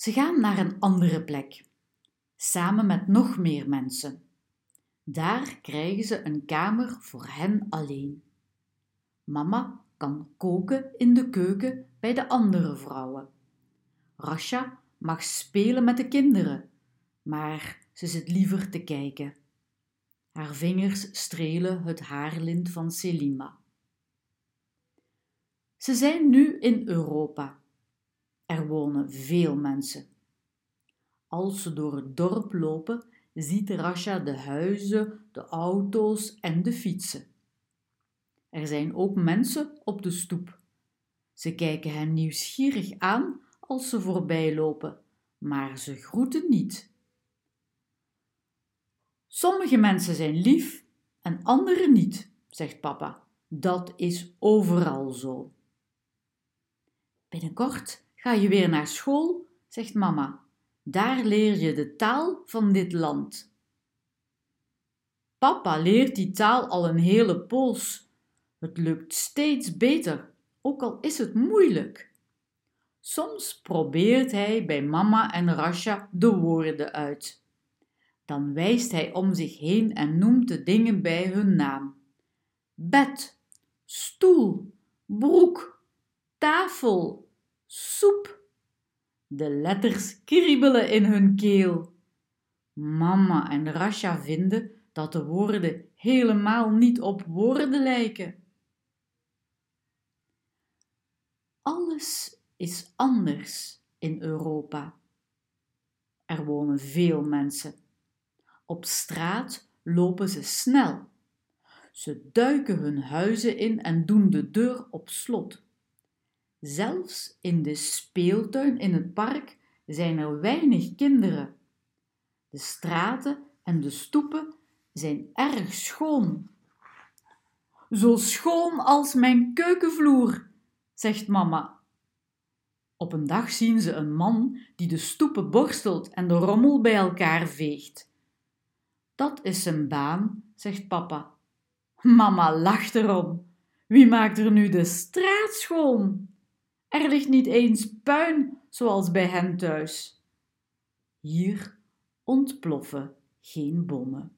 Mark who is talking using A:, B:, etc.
A: Ze gaan naar een andere plek, samen met nog meer mensen. Daar krijgen ze een kamer voor hen alleen. Mama kan koken in de keuken bij de andere vrouwen. Rasha mag spelen met de kinderen, maar ze zit liever te kijken. Haar vingers strelen het haarlint van Selima. Ze zijn nu in Europa. Er wonen veel mensen. Als ze door het dorp lopen, ziet Rasha de huizen, de auto's en de fietsen. Er zijn ook mensen op de stoep. Ze kijken hen nieuwsgierig aan als ze voorbij lopen, maar ze groeten niet. Sommige mensen zijn lief en andere niet, zegt papa. Dat is overal zo. Binnenkort ga je weer naar school, zegt mama. Daar leer je de taal van dit land. Papa leert die taal al een hele poos. Het lukt steeds beter, ook al is het moeilijk. Soms probeert hij bij mama en Rasha de woorden uit. Dan wijst hij om zich heen en noemt de dingen bij hun naam. Bed, stoel, broek, tafel, soep. De letters kriebelen in hun keel. Mama en Rasha vinden dat de woorden helemaal niet op woorden lijken. Alles is anders in Europa. Er wonen veel mensen. Op straat lopen ze snel. Ze duiken hun huizen in en doen de deur op slot. Zelfs in de speeltuin in het park zijn er weinig kinderen. De straten en de stoepen zijn erg schoon. Zo schoon als mijn keukenvloer, zegt mama. Op een dag zien ze een man die de stoepen borstelt en de rommel bij elkaar veegt. Dat is zijn baan, zegt papa. Mama lacht erom. Wie maakt er nu de straat schoon? Er ligt niet eens puin zoals bij hen thuis. Hier ontploffen geen bommen.